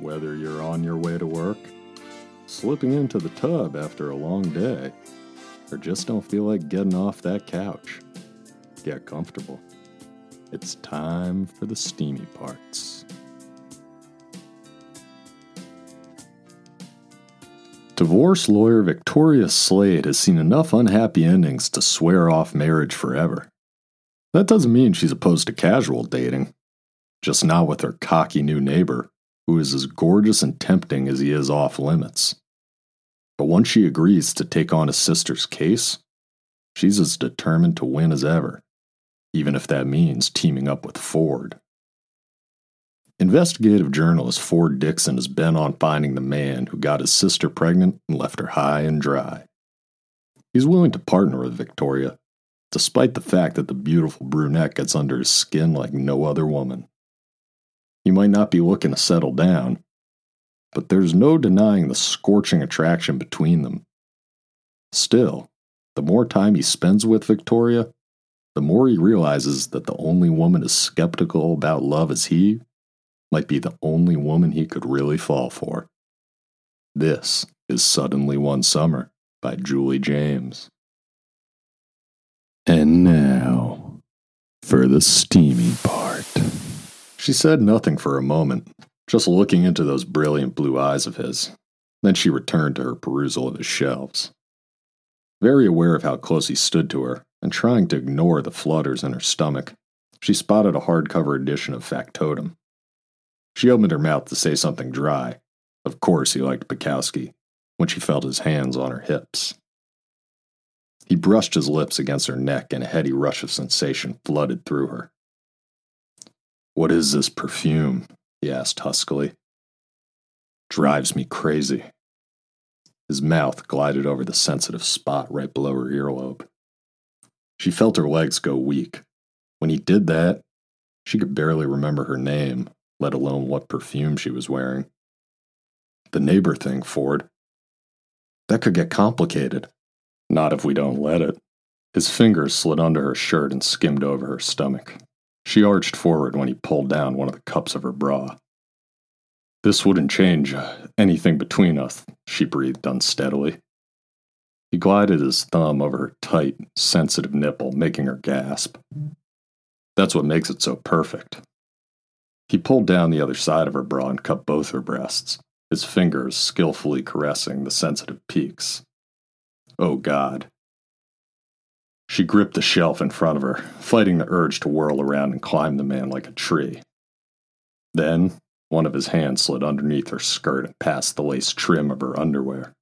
Whether you're on your way to work, slipping into the tub after a long day, or just don't feel like getting off that couch, get comfortable. It's time for the steamy parts. Divorce lawyer Victoria Slade has seen enough unhappy endings to swear off marriage forever. That doesn't mean she's opposed to casual dating, just not with her cocky new neighbor, who is as gorgeous and tempting as he is off limits. But once she agrees to take on his sister's case, she's as determined to win as ever, even if that means teaming up with Ford. Investigative journalist Ford Dixon has been on finding the man who got his sister pregnant and left her high and dry. He's willing to partner with Victoria, despite the fact that the beautiful brunette gets under his skin like no other woman. He might not be looking to settle down, but there's no denying the scorching attraction between them. Still, the more time he spends with Victoria, the more he realizes that the only woman as skeptical about love as he might be the only woman he could really fall for. This is Suddenly One Summer by Julie James. And now, for the steamy part. She said nothing for a moment, just looking into those brilliant blue eyes of his. Then she returned to her perusal of his shelves. Very aware of how close he stood to her, and trying to ignore the flutters in her stomach, she spotted a hardcover edition of Factotum. She opened her mouth to say something dry. Of course, he liked Bukowski, when she felt his hands on her hips. He brushed his lips against her neck, and a heady rush of sensation flooded through her. What is this perfume? he asked huskily. Drives me crazy. His mouth glided over the sensitive spot right below her earlobe. She felt her legs go weak. When he did that, she could barely remember her name, let alone what perfume she was wearing. The neighbor thing, Ford. That could get complicated. Not if we don't let it. His fingers slid under her shirt and skimmed over her stomach. She arched forward when he pulled down one of the cups of her bra. This wouldn't change uh, anything between us, she breathed unsteadily. He glided his thumb over her tight, sensitive nipple, making her gasp. That's what makes it so perfect. He pulled down the other side of her bra and cupped both her breasts, his fingers skillfully caressing the sensitive peaks. Oh, God. She gripped the shelf in front of her, fighting the urge to whirl around and climb the man like a tree. Then, one of his hands slid underneath her skirt and past the lace trim of her underwear.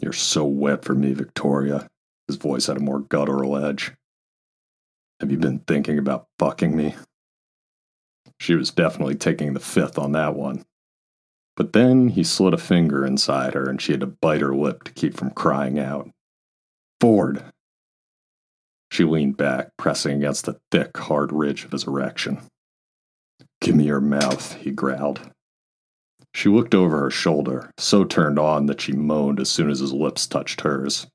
You're so wet for me, Victoria. His voice had a more guttural edge. Have you been thinking about fucking me? She was definitely taking the fifth on that one. But then he slid a finger inside her and she had to bite her lip to keep from crying out. Ford! She leaned back, pressing against the thick, hard ridge of his erection. Give me your mouth, he growled. She looked over her shoulder, so turned on that she moaned as soon as his lips touched hers.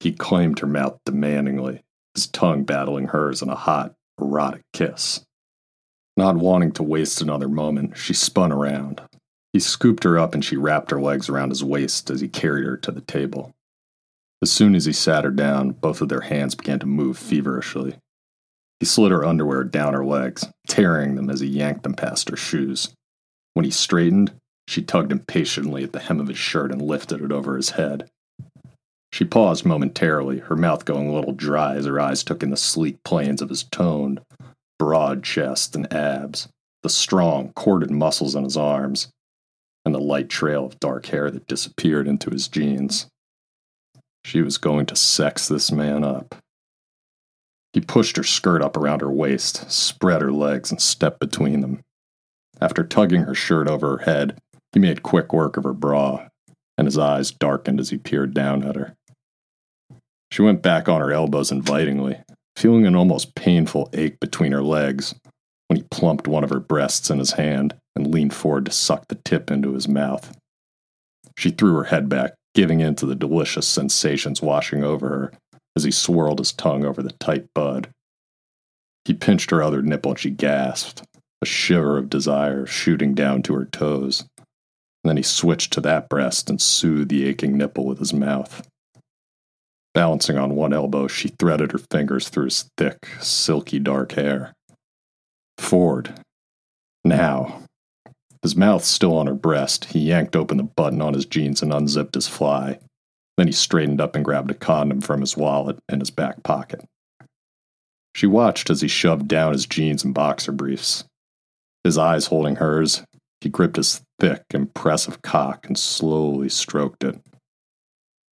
He claimed her mouth demandingly, his tongue battling hers in a hot, erotic kiss. Not wanting to waste another moment, she spun around. He scooped her up and she wrapped her legs around his waist as he carried her to the table. As soon as he sat her down, both of their hands began to move feverishly. He slid her underwear down her legs, tearing them as he yanked them past her shoes. When he straightened, she tugged impatiently at the hem of his shirt and lifted it over his head. She paused momentarily, her mouth going a little dry as her eyes took in the sleek planes of his toned, broad chest and abs, the strong, corded muscles on his arms, and the light trail of dark hair that disappeared into his jeans. She was going to sex this man up. He pushed her skirt up around her waist, spread her legs, and stepped between them. After tugging her shirt over her head, he made quick work of her bra, and his eyes darkened as he peered down at her. She went back on her elbows invitingly, feeling an almost painful ache between her legs when he plumped one of her breasts in his hand and leaned forward to suck the tip into his mouth. She threw her head back, giving in to the delicious sensations washing over her as he swirled his tongue over the tight bud. He pinched her other nipple and she gasped, a shiver of desire shooting down to her toes. And then he switched to that breast and soothed the aching nipple with his mouth. Balancing on one elbow, she threaded her fingers through his thick, silky dark hair. Ford. Now. His mouth still on her breast, he yanked open the button on his jeans and unzipped his fly. Then he straightened up and grabbed a condom from his wallet in his back pocket. She watched as he shoved down his jeans and boxer briefs. His eyes holding hers, he gripped his thick, impressive cock and slowly stroked it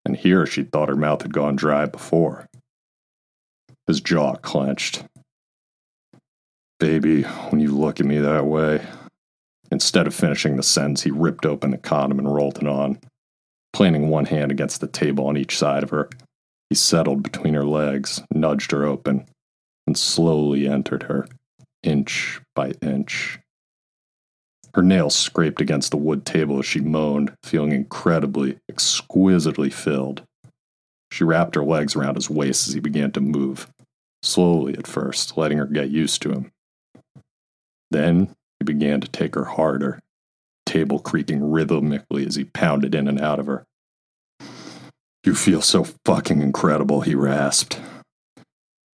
and here she thought her mouth had gone dry before. His jaw clenched. Baby, when you look at me that way. Instead of finishing the sentence, he ripped open the condom and rolled it on. Planting one hand against the table on each side of her, he settled between her legs, nudged her open, and slowly entered her, inch by inch. Her nails scraped against the wood table as she moaned, feeling incredibly, exquisitely filled. She wrapped her legs around his waist as he began to move, slowly at first, letting her get used to him. Then he began to take her harder, table creaking rhythmically as he pounded in and out of her. You feel so fucking incredible, he rasped.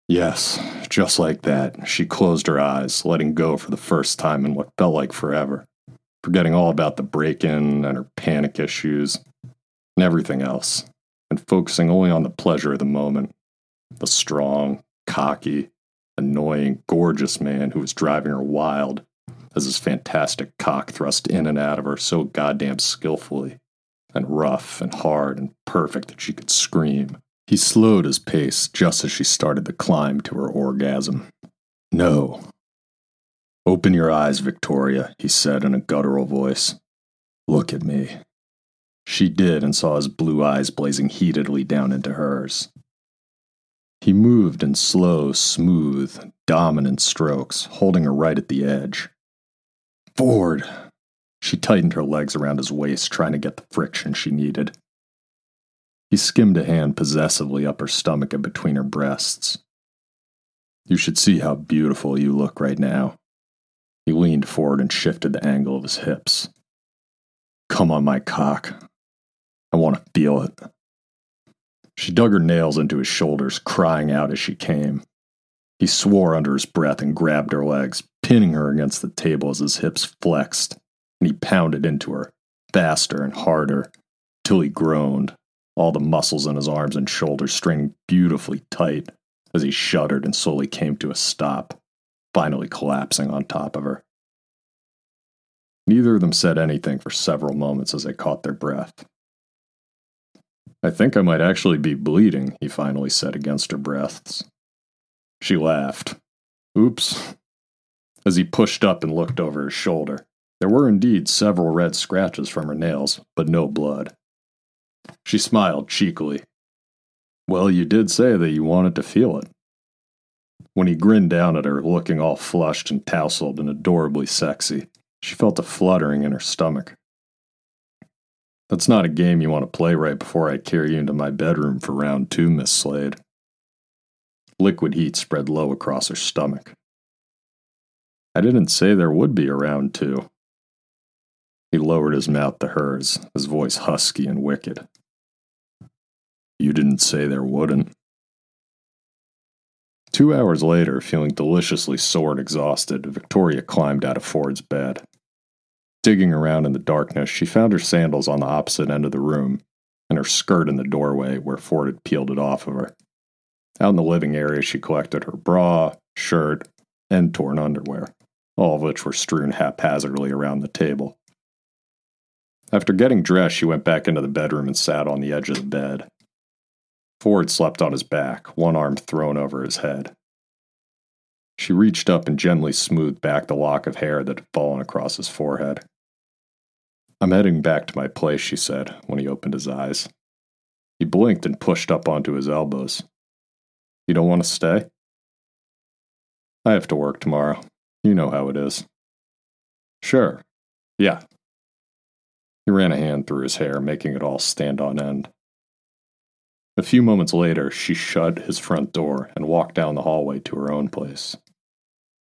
Yes, just like that, she closed her eyes, letting go for the first time in what felt like forever, forgetting all about the break in and her panic issues and everything else, and focusing only on the pleasure of the moment. The strong, cocky, annoying, gorgeous man who was driving her wild as his fantastic cock thrust in and out of her so goddamn skillfully, and rough and hard and perfect that she could scream he slowed his pace just as she started the climb to her orgasm. No. Open your eyes, Victoria, he said in a guttural voice. Look at me. She did and saw his blue eyes blazing heatedly down into hers. He moved in slow, smooth, dominant strokes, holding her right at the edge. Ford! She tightened her legs around his waist, trying to get the friction she needed. He skimmed a hand possessively up her stomach and between her breasts. You should see how beautiful you look right now. He leaned forward and shifted the angle of his hips. Come on, my cock. I want to feel it. She dug her nails into his shoulders, crying out as she came. He swore under his breath and grabbed her legs, pinning her against the table as his hips flexed, and he pounded into her, faster and harder, till he groaned, all the muscles in his arms and shoulders straining beautifully tight as he shuddered and slowly came to a stop, finally collapsing on top of her. Neither of them said anything for several moments as they caught their breath. I think I might actually be bleeding, he finally said against her breaths. She laughed. Oops. As he pushed up and looked over his shoulder, there were indeed several red scratches from her nails, but no blood. She smiled cheekily. Well, you did say that you wanted to feel it. When he grinned down at her, looking all flushed and tousled and adorably sexy, she felt a fluttering in her stomach. That's not a game you want to play right before I carry you into my bedroom for round two, Miss Slade. Liquid heat spread low across her stomach. I didn't say there would be a round two. He lowered his mouth to hers, his voice husky and wicked. You didn't say there wouldn't. Two hours later, feeling deliciously sore and exhausted, Victoria climbed out of Ford's bed. Digging around in the darkness, she found her sandals on the opposite end of the room and her skirt in the doorway where Ford had peeled it off of her. Out in the living area, she collected her bra, shirt, and torn underwear, all of which were strewn haphazardly around the table. After getting dressed, she went back into the bedroom and sat on the edge of the bed. Ford slept on his back, one arm thrown over his head. She reached up and gently smoothed back the lock of hair that had fallen across his forehead. I'm heading back to my place, she said when he opened his eyes. He blinked and pushed up onto his elbows. You don't want to stay? I have to work tomorrow. You know how it is. Sure. Yeah. He ran a hand through his hair, making it all stand on end. A few moments later, she shut his front door and walked down the hallway to her own place.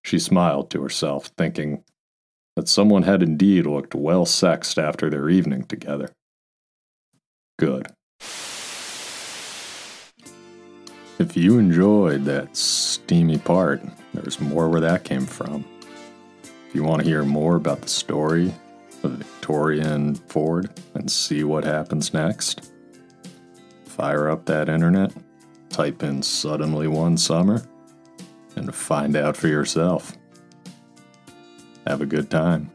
She smiled to herself, thinking that someone had indeed looked well sexed after their evening together. Good. If you enjoyed that steamy part, there's more where that came from. If you want to hear more about the story of Victoria and Ford and see what happens next, fire up that internet, type in suddenly one summer, and find out for yourself. Have a good time.